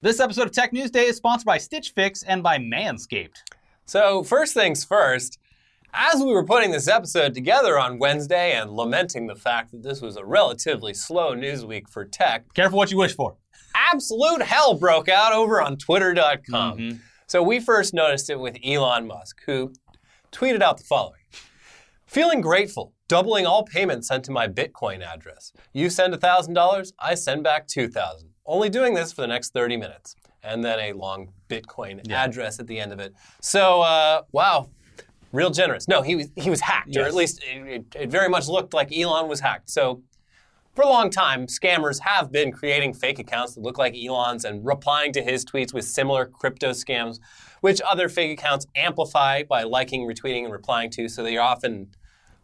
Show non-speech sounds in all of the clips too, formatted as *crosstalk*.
This episode of Tech News Day is sponsored by Stitch Fix and by Manscaped. So, first things first, as we were putting this episode together on Wednesday and lamenting the fact that this was a relatively slow news week for tech, Careful what you wish for. absolute hell broke out over on Twitter.com. Mhm. So we first noticed it with Elon Musk, who tweeted out the following Feeling grateful, doubling all payments sent to my Bitcoin address. You send $1,000, I send back 2000 Only doing this for the next 30 minutes. And then a long Bitcoin Yeah. address at the end of it. So, uh, wow. Real generous. No, he was he was hacked, or at least it, it, it very much looked like Elon was hacked. So for a long time, scammers have been creating fake accounts that look like Elon's and replying to his tweets with similar crypto scams, which other fake accounts amplify by liking, retweeting, and replying to. So they're often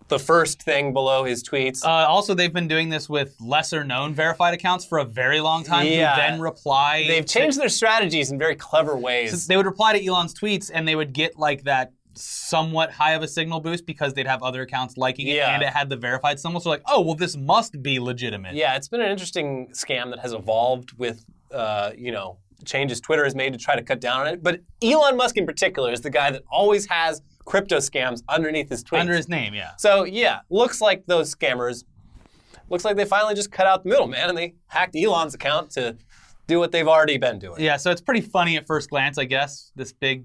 the first thing below his tweets. Uh, also, they've been doing this with lesser known verified accounts for a very long time Yeah. who then reply. They've changed their strategies in very clever ways. They would reply to Elon's tweets and they would get like that somewhat high of a signal boost because they'd have other accounts liking it Yeah. and it had the verified symbol. So, like, oh, well, this must be legitimate. Yeah, it's been an interesting scam that has evolved with, uh, you know, changes Twitter has made to try to cut down on it. But Elon Musk in particular is the guy that always has crypto scams underneath his tweets. Under his name, yeah. So yeah, looks like those scammers, looks like they finally just cut out the middleman and they hacked Elon's account to do what they've already been doing. Yeah, so it's pretty funny at first glance, I guess. This big,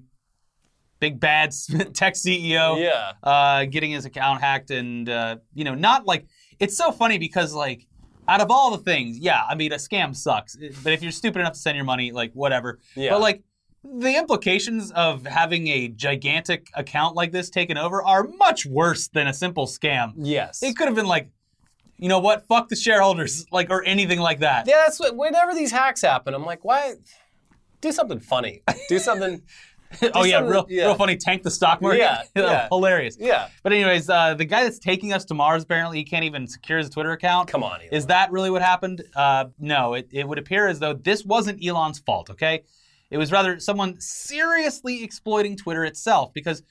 big bad *laughs* tech CEO Yeah. uh, getting his account hacked, and uh, you know, not like it's so funny because like out of all the things, yeah, I mean, a scam sucks. But if you're stupid enough to send your money, like whatever. Yeah. But like the implications of having a gigantic account like this taken over are much worse than a simple scam. Yes. It could have been like, you know what, fuck the shareholders, like or anything like that. yeah, that's what. Whenever these hacks happen, I'm like, why? Do something funny. Do *laughs* something. oh yeah, something- real, yeah. real funny. Tank the stock market. Yeah, *laughs* yeah. hilarious. yeah. But anyways, uh, the guy that's taking us to Mars apparently he can't even secure his Twitter account. Come on, Elon. Is that really what happened? Uh, no, it, it would appear as though this wasn't Elon's fault. Okay, it was rather someone seriously exploiting Twitter itself because.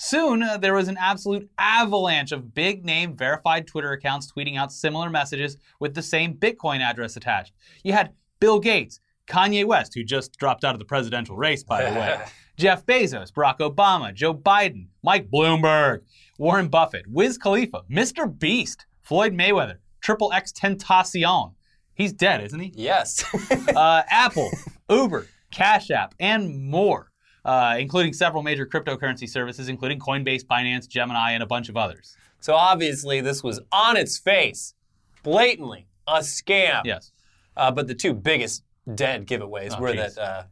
Soon, uh, there was an absolute avalanche of big name verified Twitter accounts tweeting out similar messages with the same Bitcoin address attached. You had Bill Gates, Kanye West, who just dropped out of the presidential race, by the way, *laughs* Jeff Bezos, Barack Obama, Joe Biden, Mike Bloomberg, Warren Buffett, Wiz Khalifa, Mr. Beast, Floyd Mayweather, Triple X Tentacion. He's dead, isn't he? Yes. *laughs* Uh, Apple, Uber, Cash App, and more, uh, including several major cryptocurrency services, including Coinbase, Binance, Gemini, and a bunch of others. so obviously, this was on its face, blatantly a scam. Yes. Uh, but the two biggest dead giveaways Oh, were geez. that uh,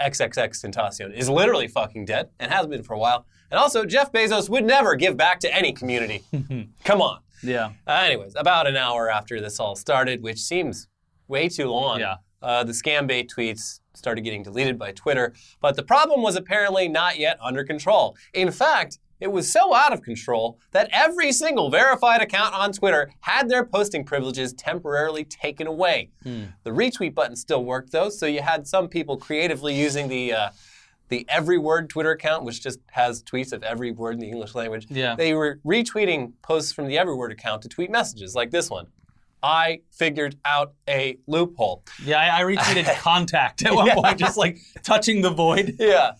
XXX Tentacion is literally fucking dead and has been for a while. And also, Jeff Bezos would never give back to any community. *laughs* Come on. Yeah. Uh, anyways, about an hour after this all started, which seems way too long, Yeah. uh, the scam bait tweets started getting deleted by Twitter. But the problem was apparently not yet under control. In fact, it was so out of control that every single verified account on Twitter had their posting privileges temporarily taken away. The retweet button still worked though, so you had some people creatively using the uh, the every word Twitter account, which just has tweets of every word in the English language. Yeah. They were retweeting posts from the every word account to tweet messages like this one. I figured out a loophole. Yeah, I, I retweeted *laughs* contact at one Yeah. point, just like touching the void. *laughs* Yeah.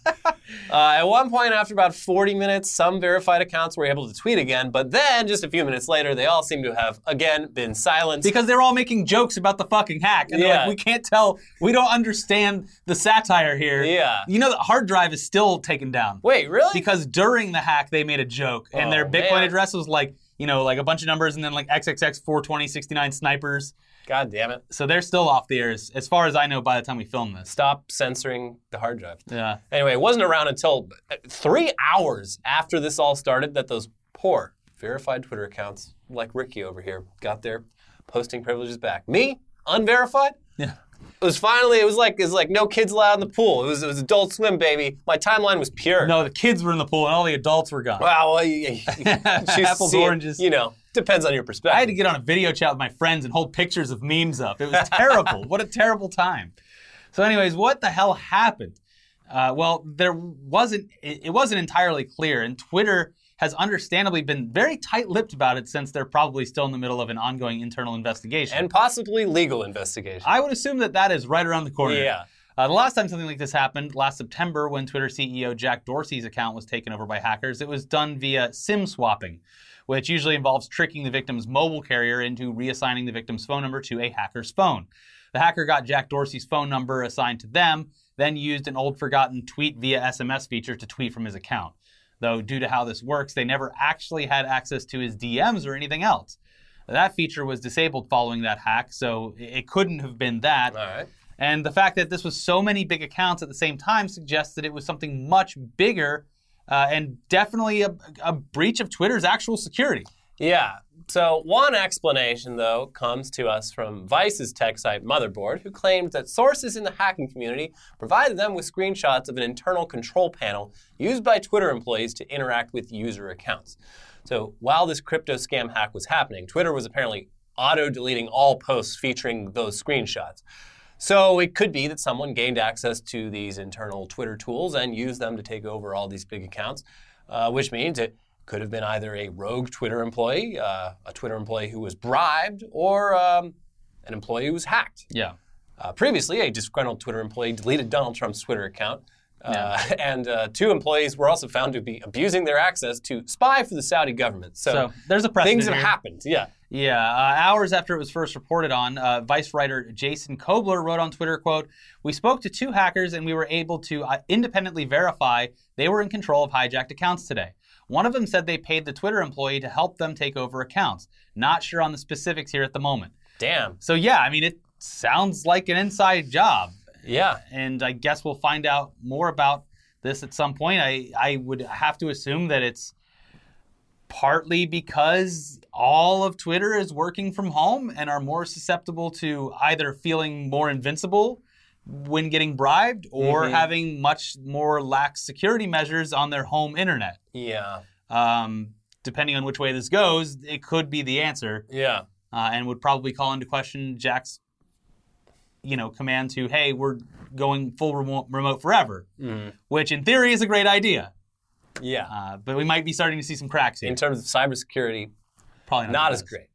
uh, at one point, after about 40 minutes, some verified accounts were able to tweet again, but then just a few minutes later, they all seem to have again been silenced. Because they're all making jokes about the fucking hack. And they're Yeah. like, we can't tell, we don't understand the satire here. Yeah. You know, the hard drive is still taken down. Wait, really? Because during the hack, they made a joke, and their Oh, Bitcoin man. address was like, you know, like a bunch of numbers and then like XXX 42069 snipers. God damn it. So they're still off the air, as, as far as I know by the time we film this. Stop censoring the hard drive. Yeah. Anyway, it wasn't around until uh, three hours after this all started that those poor verified Twitter accounts, like Ricky over here, got their posting privileges back. Me, unverified. Yeah. It was finally. It was like it was like no kids allowed in the pool. It was it was Adult Swim, baby. My timeline was pure. No, the kids were in the pool and all the adults were gone. Wow. Well, *laughs* you, you, you Apples, it, oranges. You know, depends on your perspective. I had to get on a video chat with my friends and hold pictures of memes up. It was *laughs* terrible. what a terrible time. So, anyways, what the hell happened? Uh, well, there wasn't. It, it wasn't entirely clear, and Twitter has understandably been very tight-lipped about it since they're probably still in the middle of an ongoing internal investigation. and possibly legal investigation. I would assume that that is right around the corner. yeah. Uh, the last time something like this happened, last September, when Twitter CEO Jack Dorsey's account was taken over by hackers, it was done via SIM swapping, which usually involves tricking the victim's mobile carrier into reassigning the victim's phone number to a hacker's phone. The hacker got Jack Dorsey's phone number assigned to them, then used an old forgotten tweet via SMS feature to tweet from his account. Though, due to how this works, they never actually had access to his DMs or anything else. That feature was disabled following that hack, so it couldn't have been that. Right. And the fact that this was so many big accounts at the same time suggests that it was something much bigger uh, and definitely a, a breach of Twitter's actual security. Yeah. So, one explanation, though, comes to us from Vice's tech site Motherboard, who claimed that sources in the hacking community provided them with screenshots of an internal control panel used by Twitter employees to interact with user accounts. So, while this crypto scam hack was happening, Twitter was apparently auto deleting all posts featuring those screenshots. So, it could be that someone gained access to these internal Twitter tools and used them to take over all these big accounts, uh, which means it could have been either a rogue Twitter employee, uh, a Twitter employee who was bribed, or um, an employee who was hacked. Yeah. Uh, previously, a disgruntled Twitter employee deleted Donald Trump's Twitter account. Uh, *laughs* and uh, two employees were also found to be abusing their access to spy for the Saudi government. So, So there's a precedent things have here. happened. Yeah. Yeah, uh, hours after it was first reported on, uh, Vice writer Jason Koebler wrote on Twitter, "quote We spoke to two hackers and we were able to uh, independently verify they were in control of hijacked accounts today. One of them said they paid the Twitter employee to help them take over accounts. Not sure on the specifics here at the moment. Damn. So yeah, I mean, it sounds like an inside job, Yeah. and I guess we'll find out more about this at some point. I I would have to assume that it's partly because all of Twitter is working from home and are more susceptible to either feeling more invincible when getting bribed or Mhm. having much more lax security measures on their home internet. Yeah. Um, depending on which way this goes, it could be the answer, Yeah. uh, and would probably call into question Jack's, you know, command to, "Hey, we're going full remote, remote forever," Mhm. which in theory is a great idea. Yeah. Uh, but we might be starting to see some cracks here. In terms of cybersecurity, Probably not, not as great.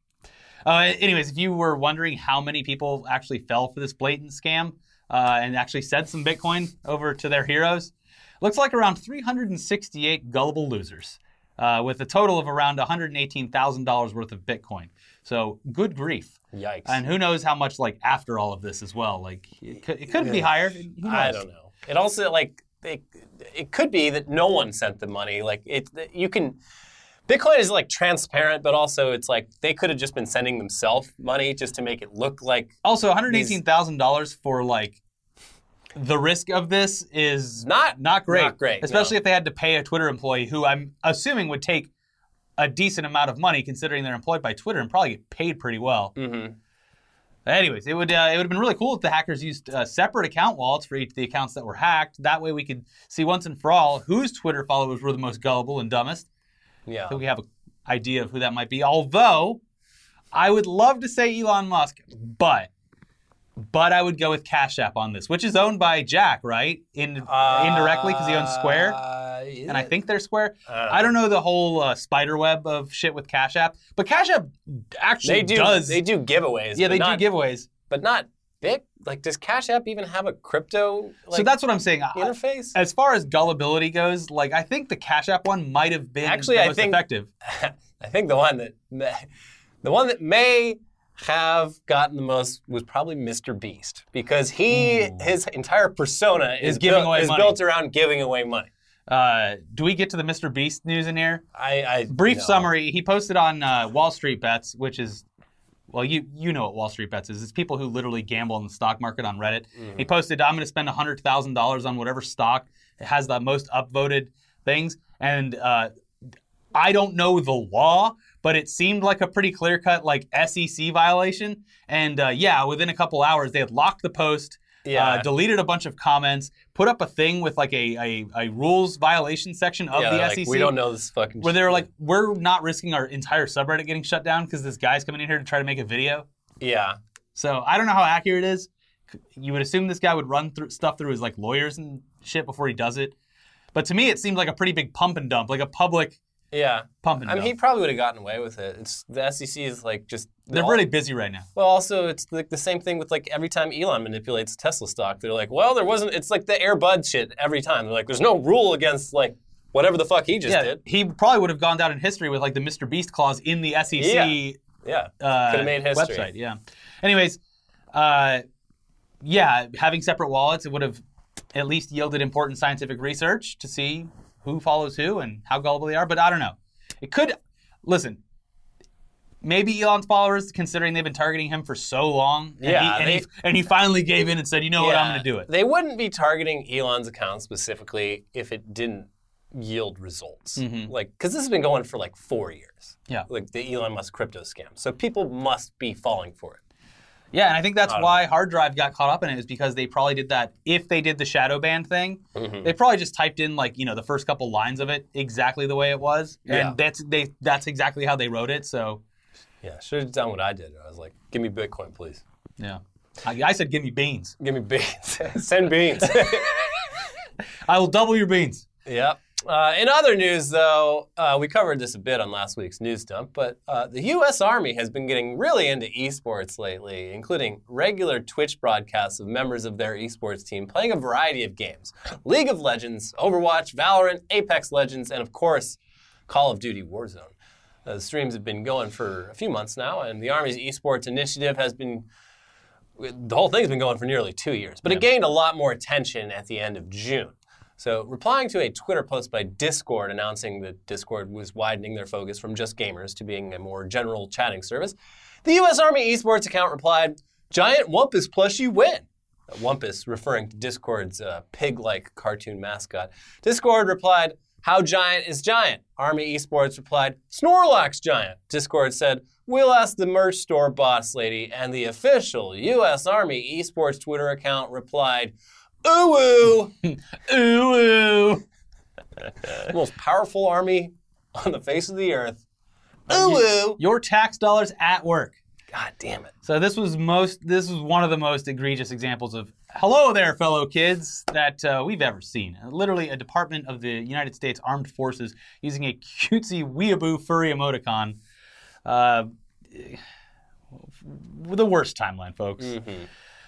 Uh, anyways, if you were wondering how many people actually fell for this blatant scam uh, and actually sent some Bitcoin over to their heroes, looks like around 368 gullible losers, uh, with a total of around $118,000 worth of Bitcoin. So good grief. Yikes. And who knows how much like after all of this as well. Like it could, it could be higher. I don't know. It also like it, it could be that no one sent the money. Like it, you can. Bitcoin is like transparent, but also it's like they could have just been sending themselves money just to make it look like Also, one hundred eighteen thousand dollars for like the risk of this is Not- not great. not great, especially no. if they had to pay a Twitter employee who I'm assuming would take a decent amount of money considering they're employed by Twitter and probably get paid pretty well. Mhm. Anyways, it would uh, it would have been really cool if the hackers used uh, separate account wallets for each of the accounts that were hacked. That way, we could see once and for all whose Twitter followers were the most gullible and dumbest. Yeah. So we have an idea of who that might be. Although, I would love to say Elon Musk, but but I would go with Cash App on this, which is owned by Jack, right? In indirectly because he owns Square, Uh, and I think they're Square. Uh, I don't know the whole uh, spider web of shit with Cash App, but Cash App actually they do. does. They do giveaways. yeah, they not, do giveaways. but not big. Like, does Cash App even have a crypto like, so that's what I'm saying. I- interface? as far as gullibility goes, like I think the Cash App one might have been Actually, the I think- effective. *laughs* I think the one that may- the one that may have gotten the most was probably Mr. Beast because he his entire persona is, Is giving built, away is money. built around giving away money. Uh, do we get to the Mr. Beast news in here? I, I brief no. summary he posted on uh, wall street bets which is well you you know what wall street bets is. It's people who literally gamble in the stock market on reddit. Mm-hmm. he posted i'm going to spend $100000 on whatever stock has the most upvoted things. And uh, i don't know the law but it seemed like a pretty clear cut like sec violation. And uh, yeah within a couple hours they had locked the post Yeah. uh, deleted a bunch of comments, put up a thing with like a, a, a rules violation section of yeah, the SEC like, we don't know this fucking. where they're like, we're not risking our entire subreddit getting shut down because this guy's coming in here to try to make a video. yeah, So I don't know how accurate it is. You would assume this guy would run through stuff through his like lawyers and shit before he does it. But to me, it seemed like a pretty big pump and dump, like a public Yeah. pumping. I mean, he probably would have gotten away with it. It's the SEC is like just They're all- really busy right now. Well, also it's like the same thing with like every time Elon manipulates Tesla stock, they're like, well, there wasn't. It's like the Air Bud shit every time. They're like, there's no rule against like whatever the fuck he just yeah, did. he probably would have gone down in history with like the Mr. Beast clause in the SEC Yeah. Yeah. uh, Could've made history. website. Yeah. Anyways, uh, yeah, having separate wallets, it would have at least yielded important scientific research to see who follows who and how gullible they are. But I don't know. It could listen. Maybe Elon's followers, considering they've been targeting him for so long, and, Yeah, he, and, they- he, and he finally gave in and said, "You know what? I'm going to do it." They wouldn't be targeting Elon's account specifically if it didn't yield results. Mhm. Like, because this has been going for like four years. Yeah. Like the Elon Musk crypto scam. So people must be falling for it. Yeah, and I think that's I why Hard Drive got caught up in it is because they probably did that. If they did the shadow ban thing, Mhm. they probably just typed in like you know the first couple lines of it exactly the way it was, and that's they that's exactly how they wrote it. So Yeah, should have done what I did. I was like, give me Bitcoin, please. yeah, I, I said give me beans. Give me beans. *laughs* Send beans. *laughs* I will double your beans. Yep. Uh, in other news, though, uh, we covered this a bit on last week's news dump, but uh, the U.S. Army has been getting really into esports lately, including regular Twitch broadcasts of members of their esports team playing a variety of games League of Legends, Overwatch, Valorant, Apex Legends, and of course, Call of Duty Warzone. Uh, the streams have been going for a few months now, and the Army's esports initiative has been the whole thing's been going for nearly two years, but it gained a lot more attention at the end of June. So, replying to a Twitter post by Discord announcing that Discord was widening their focus from just gamers to being a more general chatting service, the U.S. Army esports account replied, Giant Wumpus plus you win. Wumpus referring to Discord's uh, pig like cartoon mascot. Discord replied, How giant is giant? Army esports replied, Snorlax giant. Discord said, We'll ask the merch store boss lady. And the official U.S. Army esports Twitter account replied, Ooh, *laughs* ooh. Ooh, ooh. the most powerful army on the face of the earth. Ooh, ooh. Your tax dollars at work. God damn it. So this was most. This was one of the most egregious examples of "Hello there, fellow kids" that uh, we've ever seen. Literally, a department of the United States Armed Forces using a cutesy weeaboo furry emoticon. Uh, *sighs* the worst timeline, folks. Mm-hmm.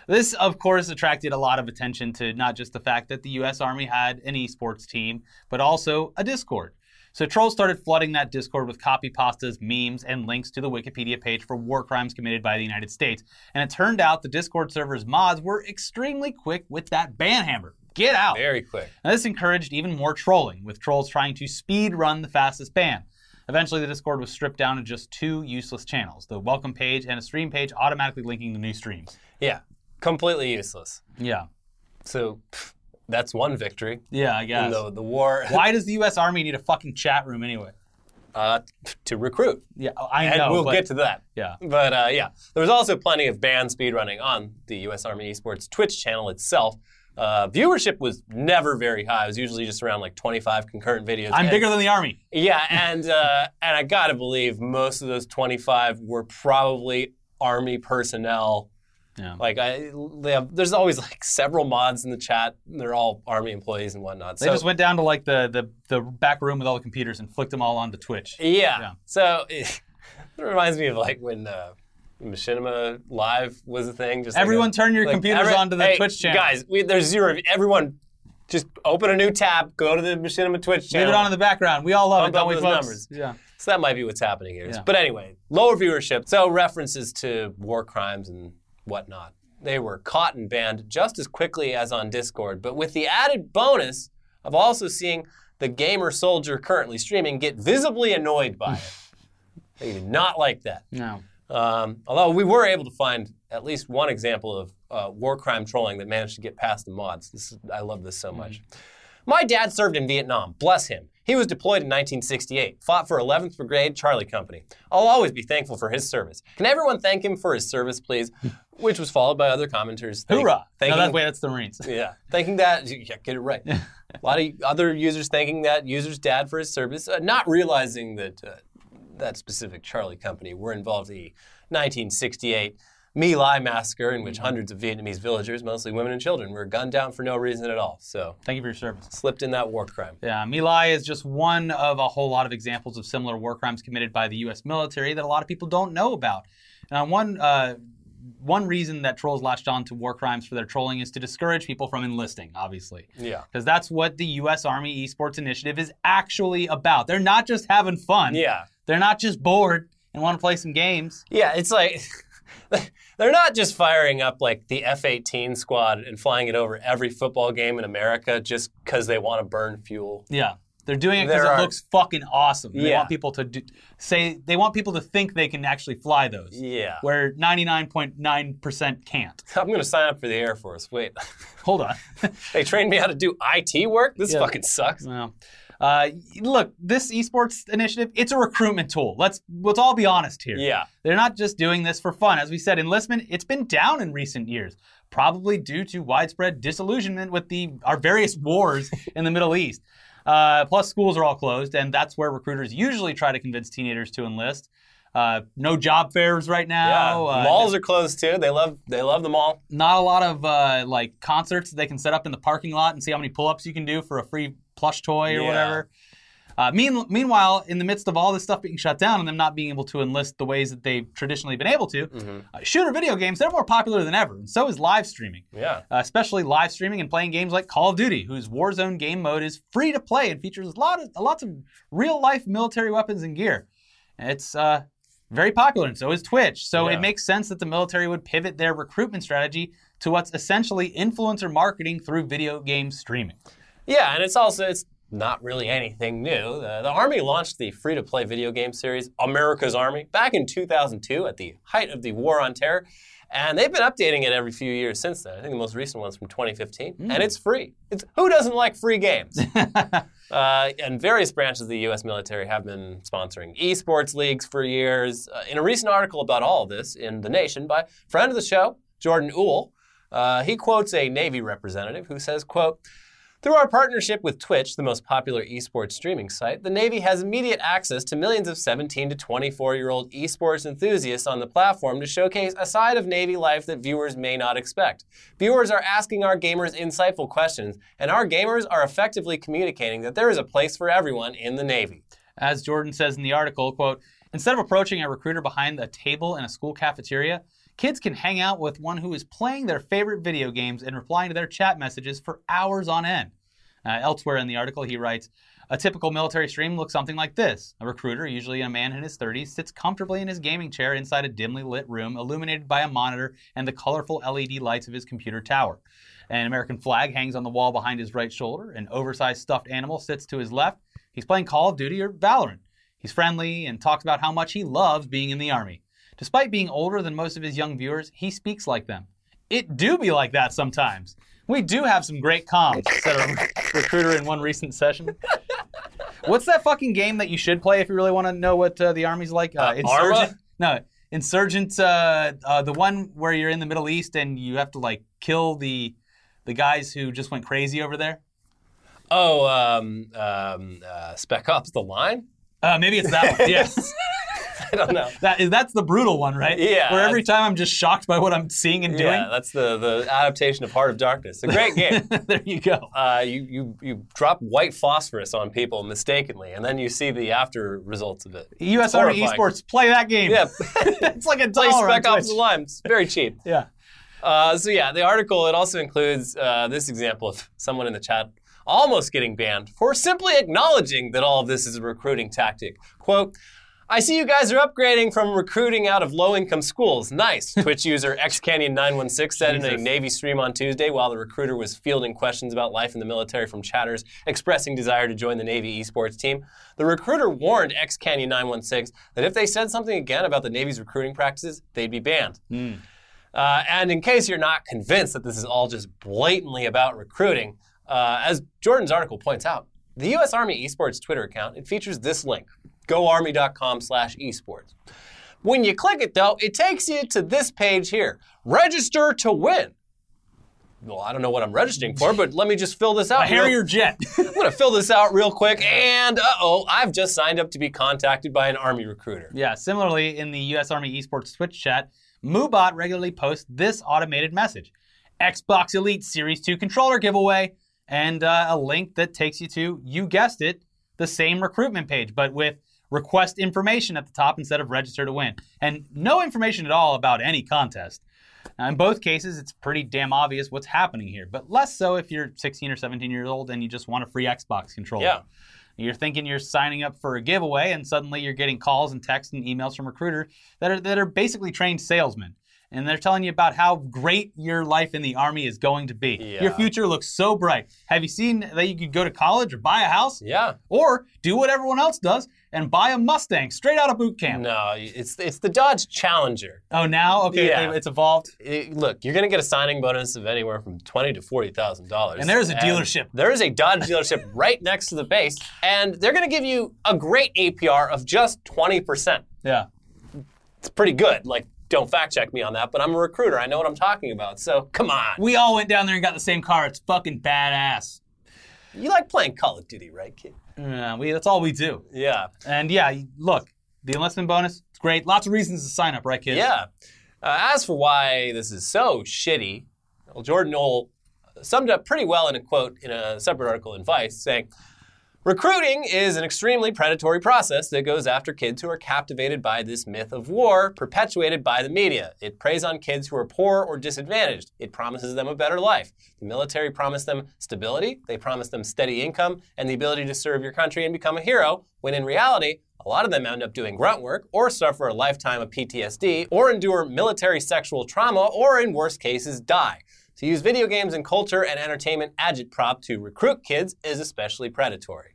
This, of course, attracted a lot of attention to not just the fact that the U.S. Army had an esports team, but also a Discord. So trolls started flooding that Discord with copy pastas, memes, and links to the Wikipedia page for war crimes committed by the United States. And it turned out the Discord server's mods were extremely quick with that ban hammer. Get out! Very quick. Now, this encouraged even more trolling, with trolls trying to speed run the fastest ban. Eventually, the Discord was stripped down to just two useless channels the welcome page and a stream page automatically linking the new streams. Yeah. Completely useless. Yeah. So pff, that's one victory Yeah, I guess. the, the war *laughs* Why does the U.S. Army need a fucking chat room anyway? uh, to recruit. Yeah, I And know. we'll but- get to that. Yeah. But uh, yeah, there was also plenty of band speedrunning on the U.S. Army Esports Twitch channel itself. Uh, viewership was never very high. It was usually just around like 25 concurrent videos. I'm And- bigger than the Army. Yeah, *laughs* and uh, and I gotta believe most of those 25 were probably Army personnel. Yeah. Like I, they have, there's always like several mods in the chat. They're all Army employees and whatnot. They so, just went down to like the, the the back room with all the computers and flicked them all onto Twitch. Yeah. Yeah. So *laughs* it, reminds me of like when uh, Machinima Live was a thing. Just like Everyone a- turn your like, computers every- onto the hey, Twitch channel. Guys, we, there's zero. Everyone, just open a new tab. Go to the Machinima Twitch channel. Leave it on in the background. We all love Bump it, don't we, folks? numbers. Yeah. So that might be what's happening here. Yeah. But anyway, lower viewership. So references to war crimes and whatnot. They were caught and banned just as quickly as on Discord, but with the added bonus of also seeing the gamer soldier currently streaming get visibly annoyed by it. *laughs* they did not like that. No. Um, although we were able to find at least one example of uh, war crime trolling that managed to get past the mods. This is, I love this so much. My dad served in Vietnam. Bless him. He was deployed in 1968, fought for 11th Brigade Charlie Company. I'll always be thankful for his service. Can everyone thank him for his service, please? *laughs* Which was followed by other commenters. thank- Hoorah! No, that, wait, that's the Marines. *laughs* yeah, thanking that. Yeah, get it right. *laughs* A lot of other users thanking that user's dad for his service, uh, not realizing that uh, that specific Charlie company were involved in the 1968 My Lai massacre, in which hundreds of Vietnamese villagers, mostly women and children, were gunned down for no reason at all. So, Thank you for your service. slipped in that war crime. Yeah, My Lai is just one of a whole lot of examples of similar war crimes committed by the U.S. military that a lot of people don't know about. And one uh, one reason that trolls latched on to war crimes for their trolling is to discourage people from enlisting, obviously. Yeah. Because that's what the U.S. Army Esports Initiative is actually about. They're not just having fun. Yeah. They're not just bored and want to play some games. Yeah, it's like *laughs* they're not just firing up like the F 18 squad and flying it over every football game in America just because they want to burn fuel. Yeah. They're doing it because it are- looks fucking awesome. They Yeah. want people to do, say they want people to think they can actually fly those. Yeah. Where 99.9% can't. *laughs* I'm going to sign up for the Air Force. Wait, Hold on. *laughs* they trained me how to do IT work? This Yeah. fucking sucks. Well, uh, look, this esports initiative, it's a recruitment tool. Let's let's all be honest here. Yeah. They're not just doing this for fun. As we said, enlistment, it's been down in recent years, probably due to widespread disillusionment with the our various wars *laughs* in the Middle East. Uh, plus, schools are all closed, and that's where recruiters usually try to convince teenagers to enlist. Uh, no job fairs right Yeah. now. Uh, Malls are closed too. They love they love the mall. not a lot of uh, like concerts they can set up in the parking lot and see how many pull-ups you can do for a free plush toy or Yeah. whatever. Uh, mean, meanwhile, in the midst of all this stuff being shut down and them not being able to enlist the ways that they've traditionally been able to, Mm-hmm. uh, shooter video games, they're more popular than ever. And so is live streaming, Yeah. uh, especially live streaming and playing games like Call of Duty, whose Warzone game mode is free to play and features a lot of, lots of real life military weapons and gear. It's uh, very popular, and so is Twitch. So Yeah. it makes sense that the military would pivot their recruitment strategy to what's essentially influencer marketing through video game streaming. Yeah, and it's also it's not really anything new. The, the Army launched the free-to-play video game series America's Army back in 2002 at the height of the War on Terror, and they've been updating it every few years since then. I think the most recent one's from 2015, and it's free. It's who doesn't like free games? *laughs* uh, and various branches of the U.S. military have been sponsoring esports leagues for years. Uh, in a recent article about all of this in The Nation by friend of the show, Jordan Uhl, uh, he quotes a Navy representative who says, quote, through our partnership with Twitch, the most popular esports streaming site, the Navy has immediate access to millions of 17 to 24 year old esports enthusiasts on the platform to showcase a side of Navy life that viewers may not expect. Viewers are asking our gamers insightful questions, and our gamers are effectively communicating that there is a place for everyone in the Navy. As Jordan says in the article, quote, instead of approaching a recruiter behind a table in a school cafeteria, kids can hang out with one who is playing their favorite video games and replying to their chat messages for hours on end. Uh, elsewhere in the article, he writes, a typical military stream looks something like this. A recruiter, usually a man in his 30s, sits comfortably in his gaming chair inside a dimly lit room illuminated by a monitor and the colorful LED lights of his computer tower. An American flag hangs on the wall behind his right shoulder. An oversized stuffed animal sits to his left. He's playing Call of Duty or Valorant. He's friendly and talks about how much he loves being in the Army. Despite being older than most of his young viewers, he speaks like them. It do be like that sometimes. We do have some great comms, said a *laughs* recruiter in one recent session. What's that fucking game that you should play if you really want to know what uh, the Army's like? Uh, Arma? No, Insurgent. Uh, uh, the one where you're in the Middle East and you have to like kill the the guys who just went crazy over there. Oh, um, um, uh, Spec Ops The Line? Uh, maybe it's that one. *laughs* Yes. *laughs* I don't know. That is that's the brutal one, right? Yeah, Where every time I'm just shocked by what I'm seeing and doing. Yeah, that's the, the adaptation of Heart of Darkness. A great game. *laughs* there you go. uh, you, you, you drop white phosphorus on people mistakenly, and then you see the after results of it. U.S. Army horrifying. Esports, play that game. Yeah, *laughs* it's like a play dollar on Spec Ops. The Line. It's very cheap. Yeah. Uh, so yeah, the article it also includes uh, this example of someone in the chat almost getting banned for simply acknowledging that all of this is a recruiting tactic. Quote. I see you guys are upgrading from recruiting out of low-income schools. Nice, *laughs* Twitch user xcanyon916 said in a Navy stream on Tuesday while the recruiter was fielding questions about life in the military from chatters expressing desire to join the Navy esports team. The recruiter warned xcanyon916 that if they said something again about the Navy's recruiting practices, they'd be banned. Uh, and in case you're not convinced that this is all just blatantly about recruiting, uh, as Jordan's article points out, the U.S. Army Esports Twitter account it features this link: goarmy.com/esports. When you click it, though, it takes you to this page here: register to win. Well, I don't know what I'm registering for, but let me just fill this out. A real- Harrier jet. *laughs* I'm going to fill this out real quick, and uh-oh, I've just signed up to be contacted by an Army recruiter. yeah. Similarly, in the U.S. Army Esports Twitch chat, MooBot regularly posts this automated message Xbox Elite Series 2 controller giveaway, and uh, a link that takes you to, you guessed it, the same recruitment page, but with request information at the top instead of register to win. And no information at all about any contest. Now, in both cases, it's pretty damn obvious what's happening here, but less so if you're 16 or 17 years old and you just want a free Xbox controller. Yeah. You're thinking you're signing up for a giveaway, and suddenly you're getting calls and texts and emails from recruiters that are that are basically trained salesmen, and they're telling you about how great your life in the army is going to be. Your future looks so bright. Have you seen that you could go to college or buy a house, Yeah. or do what everyone else does and buy a Mustang straight out of boot camp? No, it's it's the Dodge Challenger. Oh, now okay, Yeah. it's evolved. It- look, you're going to get a signing bonus of anywhere from twenty to forty thousand dollars. And there's a dealership. There is a Dodge dealership *laughs* right next to the base, and they're going to give you a great APR of just twenty percent. Yeah. It's pretty good. Like, don't fact check me on that, but I'm a recruiter. I know what I'm talking about. So come on. We all went down there and got the same car. It's fucking badass. You like playing Call of Duty, right, kid? Yeah, we, that's all we do. Yeah. And yeah, look, the enlistment bonus, it's great. Lots of reasons to sign up, right, kids? Yeah. Uh, as for why this is so shitty, well, Jordan Uhl summed up pretty well in a quote in a separate article in Vice, saying, Recruiting is an extremely predatory process that goes after kids who are captivated by this myth of war perpetuated by the media. It preys on kids who are poor or disadvantaged. It promises them a better life. The military promised them stability, they promised them steady income, and the ability to serve your country and become a hero, when in reality, a lot of them end up doing grunt work or suffer a lifetime of PTSD or endure military sexual trauma or, in worst cases, die. To use video games and culture and entertainment agitprop to recruit kids is especially predatory.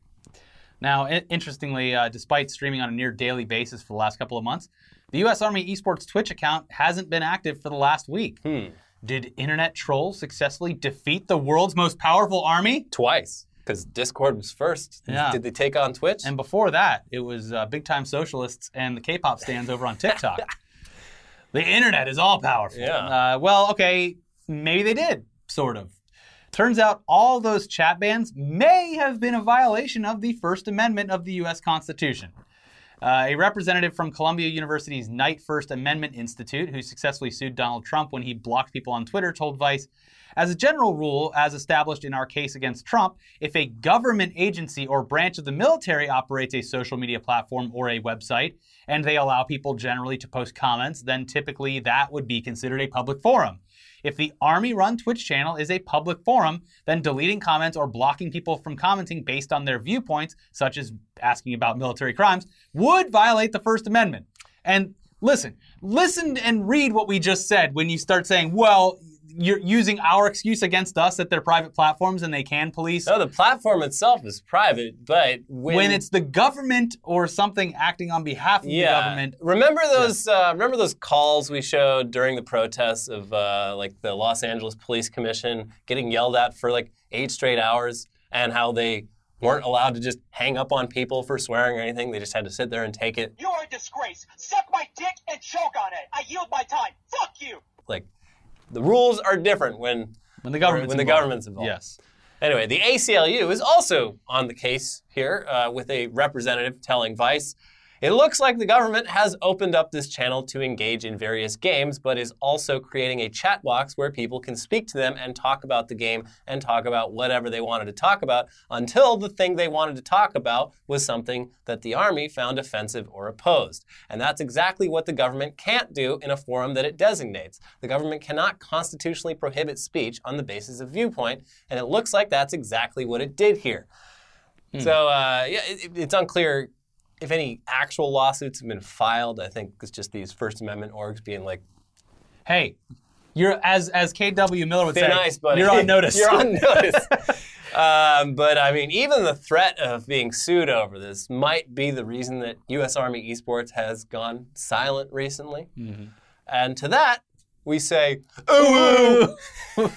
Now, i- interestingly, uh, despite streaming on a near daily basis for the last couple of months, the U.S. Army Esports Twitch account hasn't been active for the last week. Hmm. Did internet trolls successfully defeat the world's most powerful army? Twice, because Discord was first. Yeah. Did they take on Twitch? And before that, it was uh, big time socialists and the K pop stands over on TikTok. *laughs* the internet is all powerful. Yeah. Uh, well, okay, maybe they did, sort of. Turns out all those chat bans may have been a violation of the First Amendment of the U.S. Constitution. Uh, a representative from Columbia University's Knight First Amendment Institute, who successfully sued Donald Trump when he blocked people on Twitter, told Vice As a general rule, as established in our case against Trump, if a government agency or branch of the military operates a social media platform or a website, and they allow people generally to post comments, then typically that would be considered a public forum. If the Army run Twitch channel is a public forum, then deleting comments or blocking people from commenting based on their viewpoints, such as asking about military crimes, would violate the First Amendment. And listen, listen and read what we just said when you start saying, well, you're using our excuse against us that they're private platforms and they can police. no, the platform itself is private, but when, When it's the government or something acting on behalf of yeah, the government, remember those uh, remember those calls we showed during the protests of uh, like the Los Angeles Police Commission getting yelled at for like eight straight hours, and how they weren't allowed to just hang up on people for swearing or anything. They just had to sit there and take it. You are a disgrace. Suck my dick and choke on it. I yield my time. Fuck you. Like the rules are different when when the government's when the involved. government's involved. Yes. Anyway, the ACLU is also on the case here uh, with a representative telling Vice. It looks like the government has opened up this channel to engage in various games, but is also creating a chat box where people can speak to them and talk about the game and talk about whatever they wanted to talk about until the thing they wanted to talk about was something that the Army found offensive or opposed. And that's exactly what the government can't do in a forum that it designates. The government cannot constitutionally prohibit speech on the basis of viewpoint, and it looks like that's exactly what it did here. So, uh, yeah, it, it's unclear if any actual lawsuits have been filed. I think it's just these First Amendment orgs being like, Hey, you're as as KW Miller would say, ice, buddy. you're on notice. *laughs* you're on notice." *laughs* um, but I mean, even the threat of being sued over this might be the reason that U.S. Army Esports has gone silent recently. Mm-hmm. And to that, we say, "Ooh." *laughs*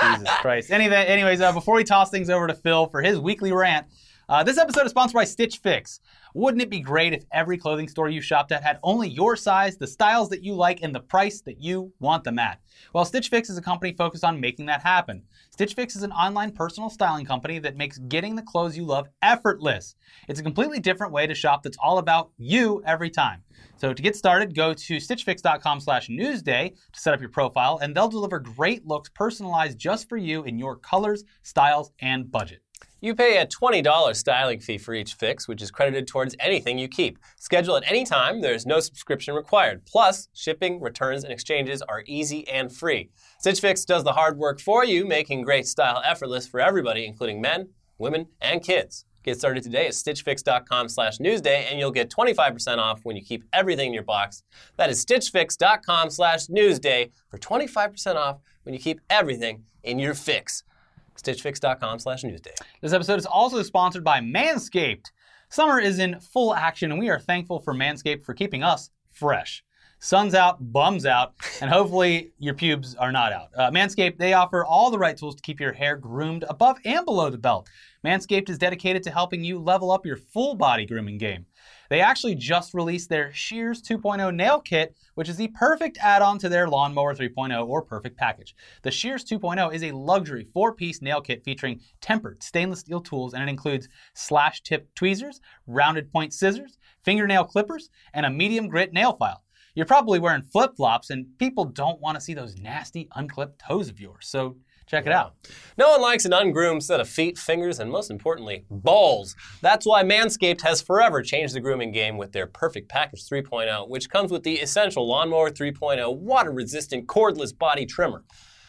Jesus Christ. Anyway, anyways, uh, before we toss things over to Phil for his weekly rant, Uh, this episode is sponsored by Stitch Fix. Wouldn't it be great if every clothing store you shopped at had only your size, the styles that you like, and the price that you want them at? Well, Stitch Fix is a company focused on making that happen. Stitch Fix is an online personal styling company that makes getting the clothes you love effortless. It's a completely different way to shop that's all about you every time. So to get started, go to stitchfix.com slash newsday to set up your profile, and they'll deliver great looks personalized just for you in your colors, styles, and budget. You pay a $20 styling fee for each fix, which is credited towards anything you keep. Schedule at any time, there's no subscription required. Plus, shipping, returns, and exchanges are easy and free. Stitch Fix does the hard work for you, making great style effortless for everybody, including men, women, and kids. Get started today at stitchfix.com slash newsday, and you'll get 25% off when you keep everything in your box. That is stitchfix.com slash newsday for 25% off when you keep everything in your fix stitchfix.com slash newsday. This episode is also sponsored by Manscaped. Summer is in full action, and we are thankful for Manscaped for keeping us fresh. Sun's out, bums out, and hopefully your pubes are not out. Uh, Manscaped, they offer all the right tools to keep your hair groomed above and below the belt. Manscaped is dedicated to helping you level up your full body grooming game. They actually just released their Shears 2.0 nail kit, which is the perfect add on to their Lawnmower 3.0 or Perfect package. The Shears 2.0 is a luxury four piece nail kit featuring tempered stainless steel tools, and it includes slash tip tweezers, rounded point scissors, fingernail clippers, and a medium grit nail file. You're probably wearing flip flops, and people don't want to see those nasty, unclipped toes of yours. So Check it out. No one likes an ungroomed set of feet, fingers, and most importantly, balls. That's why Manscaped has forever changed the grooming game with their Perfect Package 3.0, which comes with the essential Lawnmower 3.0 water resistant cordless body trimmer.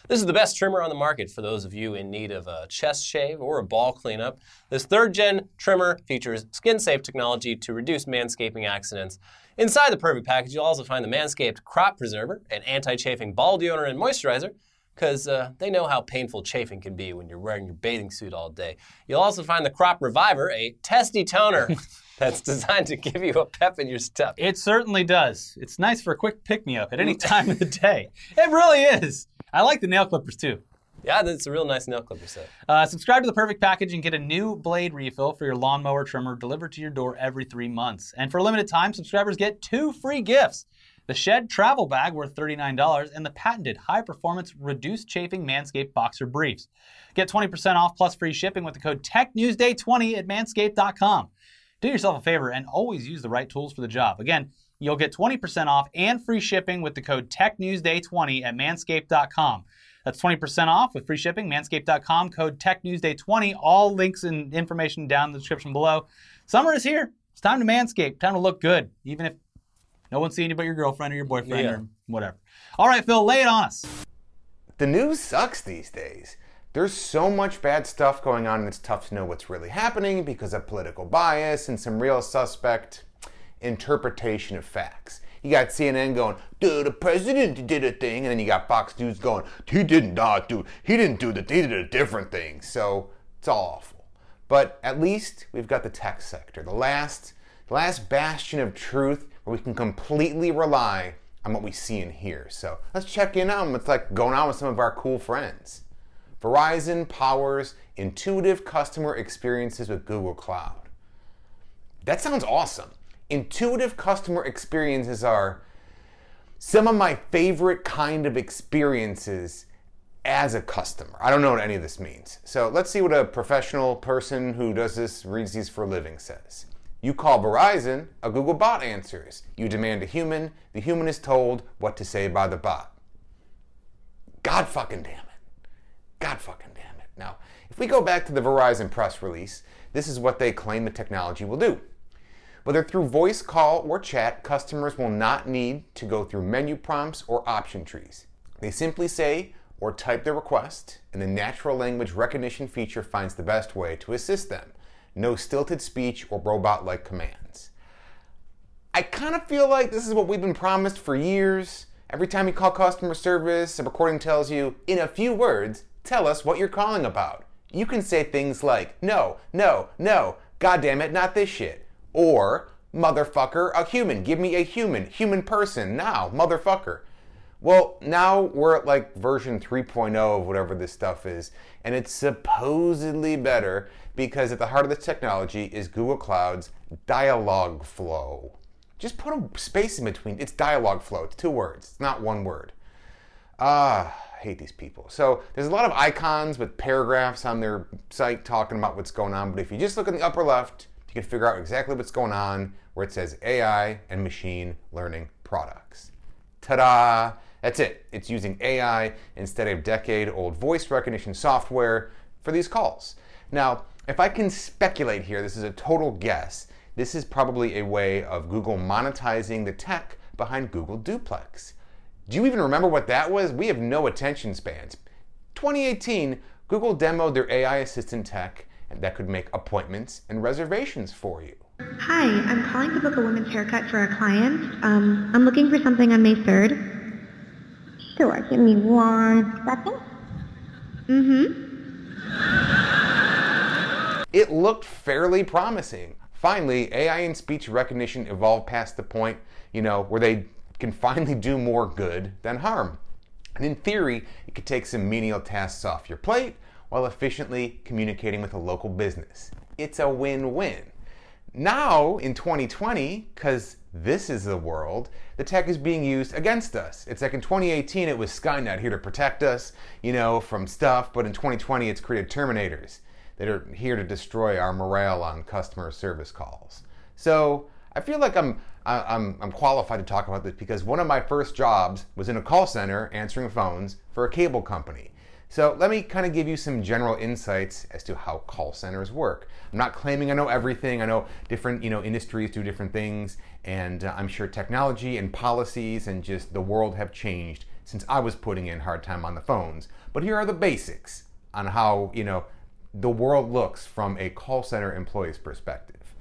This is the best trimmer on the market for those of you in need of a chest shave or a ball cleanup. This third gen trimmer features skin safe technology to reduce manscaping accidents. Inside the Perfect Package, you'll also find the Manscaped Crop Preserver, an anti chafing ball deodorant and moisturizer because uh, they know how painful chafing can be when you're wearing your bathing suit all day. You'll also find the Crop Reviver, a testy toner *laughs* *laughs* that's designed to give you a pep in your step. It certainly does. It's nice for a quick pick me up at any *laughs* time of the day. It really is. I like the nail clippers too. Yeah, that's a real nice nail clipper set. Uh, subscribe to the Perfect Package and get a new blade refill for your lawnmower trimmer delivered to your door every three months. And for a limited time, subscribers get two free gifts the Shed travel bag worth $39, and the patented high performance reduced chafing Manscaped boxer briefs. Get 20% off plus free shipping with the code TechNewsDay20 at manscaped.com. Do yourself a favor and always use the right tools for the job. Again, you'll get 20% off and free shipping with the code TechNewsDay20 at manscaped.com. That's 20% off with free shipping, manscaped.com, code TechNewsDay20. All links and information down in the description below. Summer is here. It's time to manscape, time to look good, even if no one's seeing you but your girlfriend or your boyfriend Yeah. or whatever. All right, Phil, lay it on us. The news sucks these days. There's so much bad stuff going on, and it's tough to know what's really happening because of political bias and some real suspect interpretation of facts. You got CNN going, dude, the president did a thing, and then you got Fox News going, he did not do, he didn't do that, he did a different thing. So it's all awful. But at least we've got the tech sector, the last, the last bastion of truth where we can completely rely on what we see and hear. So let's check in on what's like going on with some of our cool friends. Verizon powers intuitive customer experiences with Google Cloud. That sounds awesome. Intuitive customer experiences are some of my favorite kind of experiences as a customer. I don't know what any of this means. So let's see what a professional person who does this, reads these for a living says. You call Verizon, a Google bot answers. You demand a human, the human is told what to say by the bot. God fucking damn it. God fucking damn it. Now, if we go back to the Verizon press release, this is what they claim the technology will do. Whether through voice call or chat, customers will not need to go through menu prompts or option trees. They simply say or type their request, and the natural language recognition feature finds the best way to assist them. No stilted speech or robot like commands. I kind of feel like this is what we've been promised for years. Every time you call customer service, a recording tells you, in a few words, tell us what you're calling about. You can say things like, no, no, no, god damn it, not this shit. Or, motherfucker, a human, give me a human, human person, now, motherfucker. Well, now we're at like version 3.0 of whatever this stuff is, and it's supposedly better because at the heart of this technology is Google Cloud's Dialogflow. Just put a space in between. It's Dialogflow. It's two words. It's not one word. Ah, I hate these people. So there's a lot of icons with paragraphs on their site talking about what's going on, but if you just look in the upper left, you can figure out exactly what's going on where it says AI and machine learning products. Ta-da! That's it. It's using AI instead of decade-old voice recognition software for these calls. Now, if I can speculate here, this is a total guess. This is probably a way of Google monetizing the tech behind Google Duplex. Do you even remember what that was? We have no attention spans. 2018, Google demoed their AI assistant tech that could make appointments and reservations for you. Hi, I'm calling to book a women's haircut for a client. Um, I'm looking for something on May 3rd. Give me one second. Mm-hmm. It looked fairly promising. Finally, AI and speech recognition evolved past the point, you know, where they can finally do more good than harm. And in theory, it could take some menial tasks off your plate while efficiently communicating with a local business. It's a win win. Now, in 2020, because this is the world, the tech is being used against us. It's like in 2018, it was Skynet here to protect us, you know, from stuff, but in 2020, it's created Terminators that are here to destroy our morale on customer service calls. So I feel like I'm, I'm, I'm qualified to talk about this because one of my first jobs was in a call center answering phones for a cable company. So let me kind of give you some general insights as to how call centers work. I'm not claiming I know everything. I know different you know industries do different things, and uh, I'm sure technology and policies and just the world have changed since I was putting in hard time on the phones. But here are the basics on how you know the world looks from a call center employee's perspective.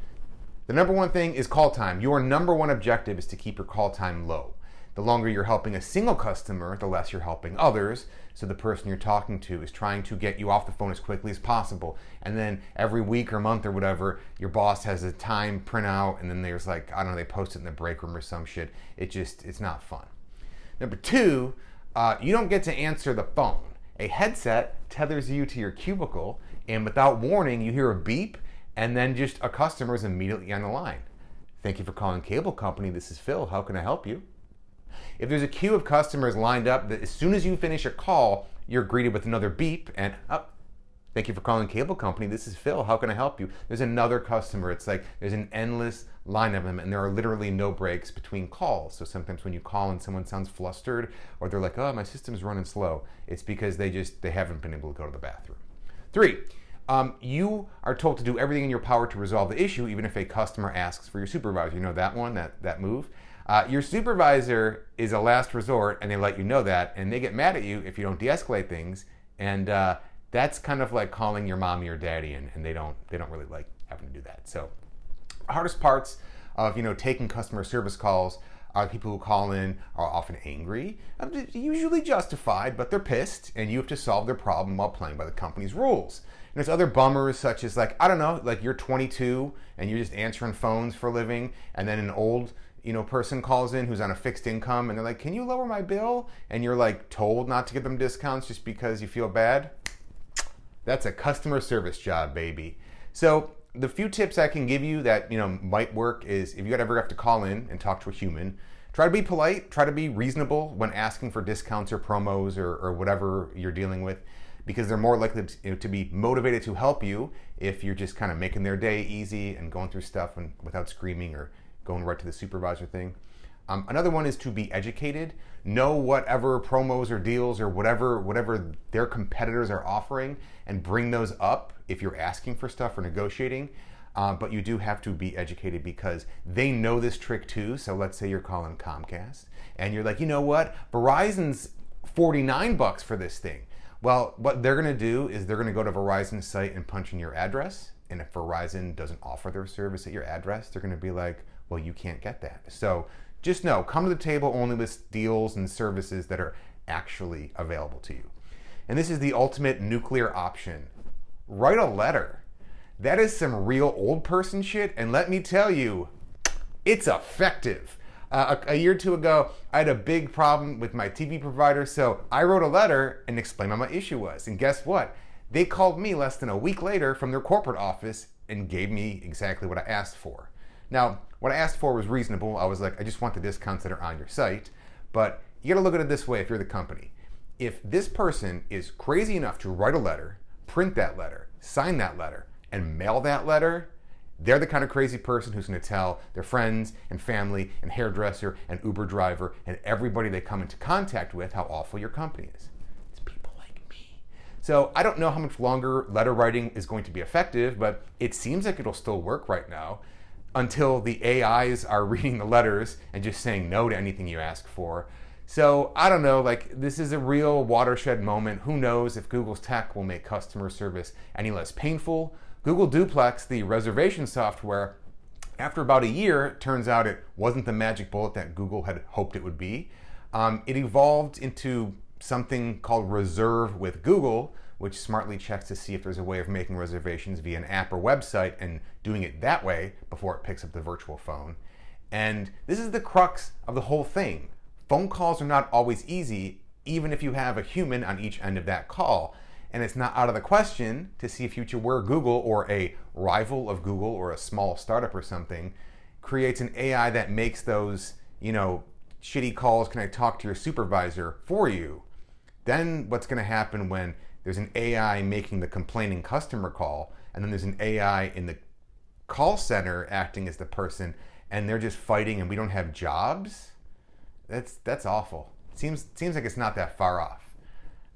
The number one thing is call time. Your number one objective is to keep your call time low. The longer you're helping a single customer, the less you're helping others. So the person you're talking to is trying to get you off the phone as quickly as possible. And then every week or month or whatever, your boss has a time printout, and then there's like, I don't know, they post it in the break room or some shit. It just, it's not fun. Number two, uh, you don't get to answer the phone. A headset tethers you to your cubicle, and without warning, you hear a beep, and then just a customer is immediately on the line. Thank you for calling Cable Company. This is Phil. How can I help you? If there's a queue of customers lined up, that as soon as you finish a call, you're greeted with another beep and up. Oh, thank you for calling Cable Company. This is Phil. How can I help you? There's another customer. It's like there's an endless line of them, and there are literally no breaks between calls. So sometimes when you call and someone sounds flustered, or they're like, "Oh, my system's running slow," it's because they just they haven't been able to go to the bathroom. Three, um, you are told to do everything in your power to resolve the issue, even if a customer asks for your supervisor. You know that one, that that move. Uh, your supervisor is a last resort, and they let you know that, and they get mad at you if you don't de-escalate things, and uh, that's kind of like calling your mommy or daddy, and, and they don't they don't really like having to do that. So, hardest parts of you know taking customer service calls are people who call in are often angry, uh, usually justified, but they're pissed, and you have to solve their problem while playing by the company's rules. And there's other bummers such as like I don't know, like you're 22 and you're just answering phones for a living, and then an old you know person calls in who's on a fixed income and they're like can you lower my bill? And you're like told not to give them discounts just because you feel bad? That's a customer service job baby. So the few tips i can give you that you know might work is if you ever have to call in and talk to a human try to be polite try to be reasonable when asking for discounts or promos or, or whatever you're dealing with because they're more likely to, you know, to be motivated to help you if you're just kind of making their day easy and going through stuff and, without screaming or going right to the supervisor thing. Um, another one is to be educated, know whatever promos or deals or whatever whatever their competitors are offering, and bring those up if you're asking for stuff or negotiating. Uh, but you do have to be educated because they know this trick too. So let's say you're calling Comcast and you're like, you know what, Verizon's 49 bucks for this thing. Well, what they're going to do is they're going to go to Verizon's site and punch in your address. And if Verizon doesn't offer their service at your address, they're going to be like, well, you can't get that. So just know, come to the table only with deals and services that are actually available to you. And this is the ultimate nuclear option. Write a letter. That is some real old person shit, and let me tell you, it's effective. Uh, a, a year or two ago, I had a big problem with my TV provider, so I wrote a letter and explained what my issue was. And guess what? They called me less than a week later from their corporate office and gave me exactly what I asked for. Now, what I asked for was reasonable. I was like, I just want the discounts that are on your site. But you gotta look at it this way if you're the company. If this person is crazy enough to write a letter, print that letter, sign that letter, and mail that letter, they're the kind of crazy person who's going to tell their friends and family and hairdresser and Uber driver and everybody they come into contact with how awful your company is. It's people like me. So I don't know how much longer letter writing is going to be effective, but it seems like it'll still work right now until the AIs are *laughs* reading the letters and just saying no to anything you ask for. So I don't know, like this is a real watershed moment. Who knows if Google's tech will make customer service any less painful? Google Duplex, the reservation software, after about a year, turns out it wasn't the magic bullet that Google had hoped it would be. Um, it evolved into something called Reserve with Google, which smartly checks to see if there's a way of making reservations via an app or website and doing it that way before it picks up the virtual phone. And this is the crux of the whole thing. Phone calls are not always easy, even if you have a human on each end of that call. And it's not out of the question to see a future where Google or a rival of Google or a small startup or something creates an AI that makes those, you know, shitty calls, can I talk to your supervisor for you? Then what's going to happen when there's an AI making the complaining customer call and then there's an AI in the call center acting as the person and they're just fighting and we don't have jobs? That's that's awful. Seems seems like it's not that far off.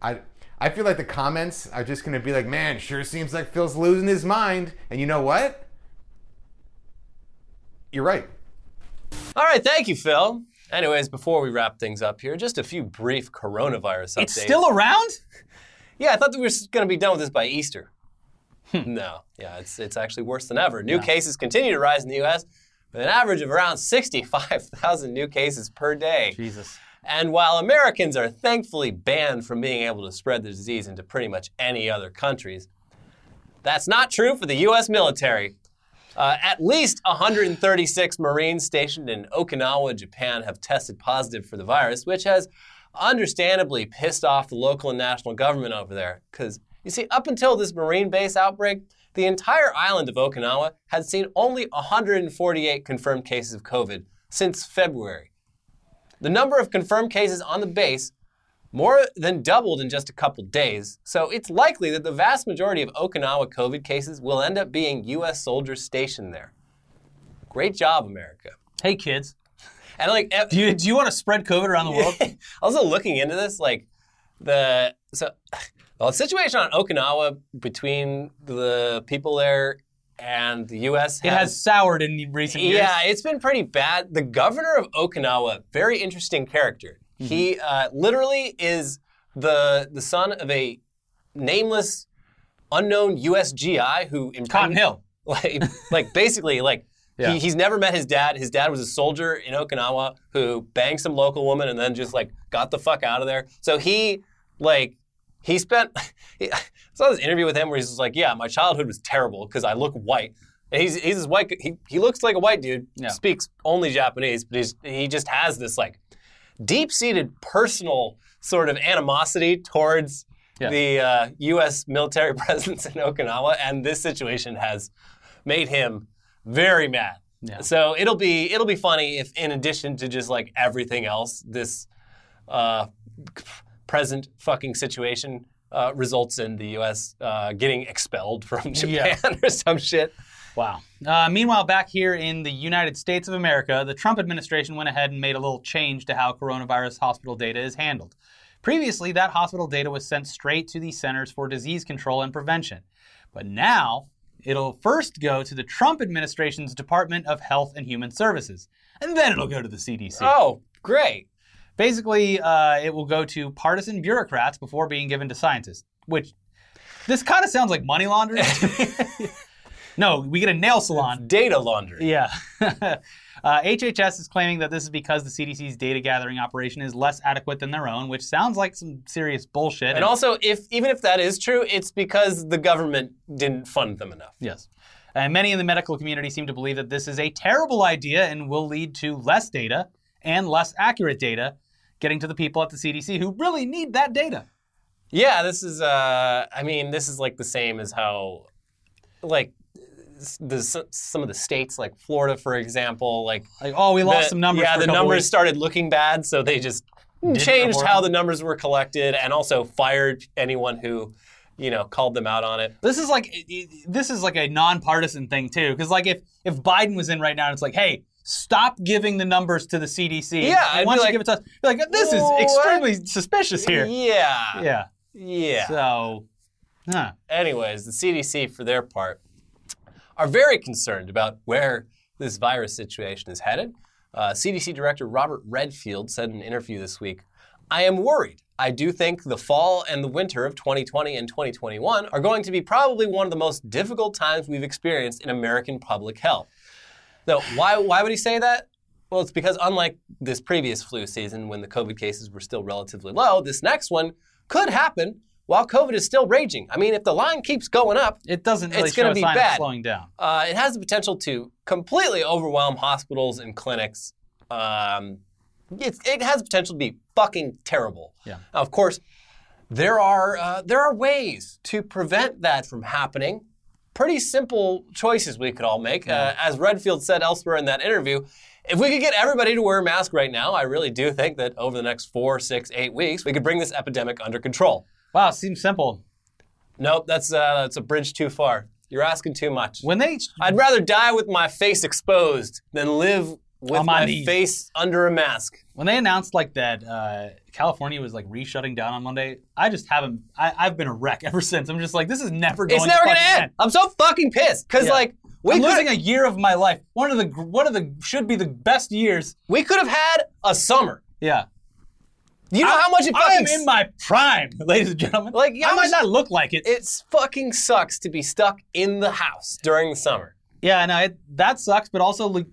I I feel like the comments are just gonna be like, man, sure seems like Phil's losing his mind. And you know what? You're right. All right, thank you, Phil. Anyways, before we wrap things up here, just a few brief coronavirus updates. It's still around? Yeah, I thought that we were going to be done with this by Easter. no, yeah, it's, it's actually worse than ever. New Yeah. cases continue to rise in the U.S. with an average of around 65,000 new cases per day. Jesus. And while Americans are thankfully banned from being able to spread the disease into pretty much any other countries, that's not true for the U.S. military. Uh, at least 136 Marines stationed in Okinawa, Japan, have tested positive for the virus, which has understandably pissed off the local and national government over there. Because, you see, up until this Marine base outbreak, the entire island of Okinawa had seen only 148 confirmed cases of COVID since February. The number of confirmed cases on the base more than doubled in just a couple days, so it's likely that the vast majority of Okinawa COVID cases will end up being U.S. soldiers stationed there. Great job, America. Hey, kids. And like, Do you, do you want to spread COVID around the world? *laughs* also looking into this, like the so *sighs* well, the situation on Okinawa between the people there and the U.S. It has soured in recent years. Yeah, it's been pretty bad. The governor of Okinawa, very interesting character. Mm-hmm. He uh, literally is the the son of a nameless, unknown USGI who Cotton Hill. like, *laughs* like basically, like Yeah. he, he's never met his dad. His dad was a soldier in Okinawa who banged some local woman and then just like got the fuck out of there. So he like he spent. *laughs* He, I saw this interview with him where he's just like, "Yeah, my childhood was terrible because I look white." And he's he's this white. He he looks like a white dude. Yeah. Speaks only Japanese, but he's he just has this like deep-seated personal sort of animosity towards Yeah. the uh, U.S. military *laughs* presence in Okinawa, and this situation has made him very mad. Yeah. So it'll be it'll be funny if, in addition to just like everything else, this uh, present fucking situation uh, results in the U.S. Uh, getting expelled from Japan Yeah. *laughs* or some shit. Wow. Uh, meanwhile, back here in the United States of America, the Trump administration went ahead and made a little change to how coronavirus hospital data is handled. Previously, that hospital data was sent straight to the Centers for Disease Control and Prevention. But now, it'll first go to the Trump administration's Department of Health and Human Services, and then it'll go to the CDC. Oh, great! Basically, uh, it will go to partisan bureaucrats before being given to scientists, which this kind of sounds like money laundering. *laughs* *laughs* no, we get a nail salon. Data laundering. Yeah. *laughs* uh, HHS is claiming that this is because the CDC's data gathering operation is less adequate than their own, which sounds like some serious bullshit. And also, if even if that is true, it's because the government didn't fund them enough. Yes. And many in the medical community seem to believe that this is a terrible idea and will lead to less data and less accurate data getting to the people at the CDC who really need that data. Yeah, this is. Uh, I mean, this is like the same as how, like, the, some of the states, like Florida, for example, like Like, oh, we lost the- some numbers. Yeah, the numbers weeks. started looking bad, so they just hmm. Didn't changed how the numbers were collected, and also fired anyone who, you know, called them out on it. This is like this is like a nonpartisan thing too, because like if if Biden was in right now, and it's like, hey, stop giving the numbers to the CDC. Yeah, and once you give it to us, like, this is extremely suspicious here. Yeah. Yeah. Yeah. So, huh. Anyways, the CDC, for their part, are very concerned about where this virus situation is headed. Uh, CDC Director Robert Redfield said in an interview this week I am worried. I do think the fall and the winter of 2020 and 2021 are going to be probably one of the most difficult times we've experienced in American public health. Now, why, why would he say that? Well, it's because unlike this previous flu season when the COVID cases were still relatively low, this next one could happen while COVID is still raging. I mean, if the line keeps going up, It doesn't really It's show gonna be bad. slowing down. uh, it has the potential to completely overwhelm hospitals and clinics. Um, it's, it has the potential to be fucking terrible. Yeah. Now, of course, there are uh, there are ways to prevent that from happening. Pretty simple choices we could all make. Uh, as Redfield said elsewhere in that interview, if we could get everybody to wear a mask right now, I really do think that over the next four, six, eight weeks, we could bring this epidemic under control. Wow, seems simple. Nope, that's uh, that's a bridge too far. You're asking too much. When they I'd rather die with my face exposed than live with my my, face under a mask. when they announced like that uh, California was like re-shutting down on Monday, I just haven't. I, I've been a wreck ever *laughs* since. I'm just like, this is never going. To. It's never to gonna fucking end. I'm so fucking pissed because Yeah. like we I'm losing a year of my life. One of the one of the should be the best years. we could have had a summer. Yeah. You know how much it I'm in my prime, *laughs* ladies and gentlemen. Like, I how might much- not look like it. It fucking sucks to be stuck in the house during the summer. Yeah, no, it, that sucks. But also, like,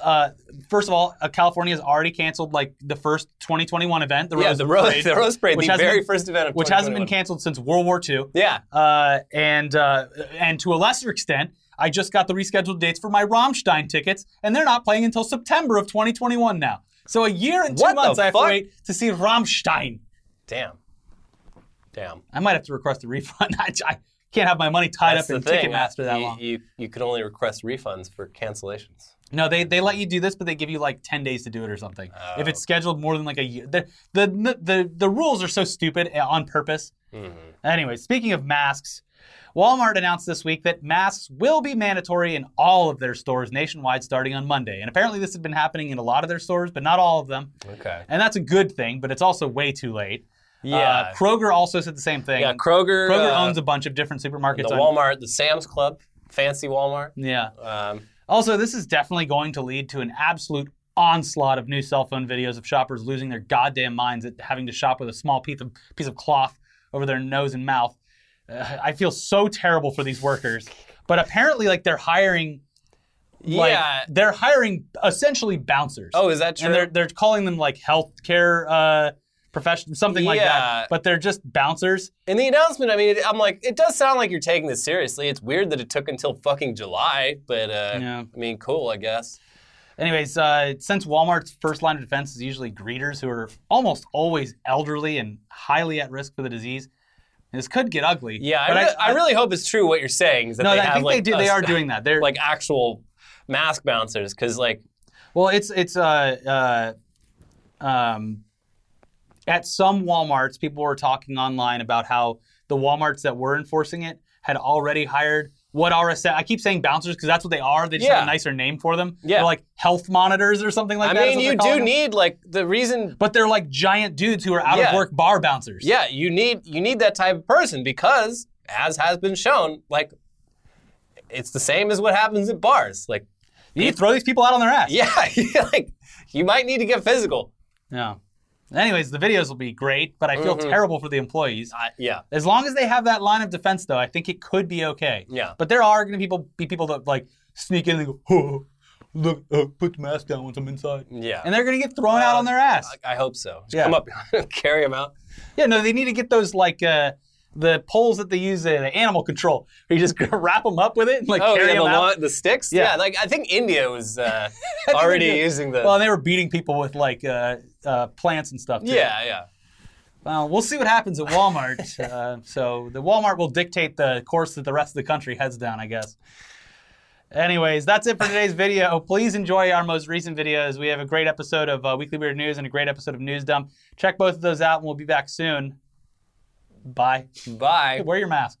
uh, first of all, uh, California has already canceled like the first 2021 event, the yeah, Rose the rose, Parade, *laughs* the rose parade, which the very been- first event of which hasn't been canceled since World War II. Yeah, Uh, and uh, and to a lesser extent, I just got the rescheduled dates for my Rammstein tickets, and they're not playing until September of 2021 now. So a year and two What months I have to wait to see Rammstein. damn, damn. I might have to request a refund. *laughs* I, I can't have my money tied That's up in the thing. Ticketmaster that you, long. You, you could only request refunds for cancellations. No, they, they let you do this, but they give you like 10 days to do it or something. Oh. If it's scheduled more than like a year. The, the, the, the rules are so stupid uh, on purpose. Mm-hmm. Anyway, speaking of masks, Walmart announced this week that masks will be mandatory in all of their stores nationwide starting on Monday. And apparently, this has been happening in a lot of their stores, but not all of them. Okay. And that's a good thing, but it's also way too late. Yeah. Uh, Kroger also said the same thing. yeah, Kroger. Kroger uh, owns a bunch of different supermarkets. the on- Walmart, the Sam's Club, fancy Walmart. Yeah. Um, Also, this is definitely going to lead to an absolute onslaught of new cell phone videos of shoppers losing their goddamn minds at having to shop with a small piece of piece of cloth over their nose and mouth. Uh, I feel so terrible for these workers, but apparently, like they're hiring, like, yeah. they're hiring essentially bouncers. Oh, is that true? and they're they're calling them like healthcare uh, profession, something like that. But they're just bouncers. In the announcement, I mean, it, I'm like, it does sound like you're taking this seriously. It's weird that it took until fucking July, but uh, Yeah. I mean, cool, I guess. Anyways, uh, since Walmart's first line of defense is usually greeters who are almost always elderly and highly at risk for the disease, this could get ugly. Yeah, I, but re- I, really hope it's true what you're saying. Is that no, they I have think like they do. a They are doing that. They're like actual mask bouncers, because like, well, it's it's uh, uh, um, at some WalMarts, people were talking online about how the WalMarts that were enforcing it had already hired what are I keep saying bouncers because that's what they are. They just have a nicer name for them. Yeah. They're like health monitors or something like that. I mean, you do them. need like the reason. but they're like giant dudes who are out of work bar bouncers. Yeah, you need you need that type of person because, as has been shown, like it's the same as what happens at bars. Like, You need throw these people out on their ass. yeah, *laughs* like you might need to get physical. Yeah. Anyways, the videos will be great, but I feel Mhm. terrible for the employees. Uh, yeah, As long as they have that line of defense, though, I think it could be okay. yeah. But there are going to people be people that like sneak in and go, oh, look, uh, put the mask down once I'm inside, Yeah. and they're going to get thrown out on their ass. I, I hope so. Just Yeah. Come up, *laughs* carry them out. Yeah, no, they need to get those like uh, the poles that they use in animal control. *laughs* You just *laughs* wrap them up with it and like Oh, carry yeah, the, them out. lawn- the sticks? Yeah. like I think India was uh, *laughs* already using the. Well, and they were beating people with like uh, uh, plants and stuff. Too. yeah, yeah. Well, we'll see what happens at Walmart. uh, so the Walmart will dictate the course that the rest of the country heads down, I guess. Anyways, that's it for today's video. Please enjoy our most recent videos. We have a great episode of uh, Weekly Weird News and a great episode of News Dump. Check both of those out, and we'll be back soon. Bye. Bye. Wear your mask.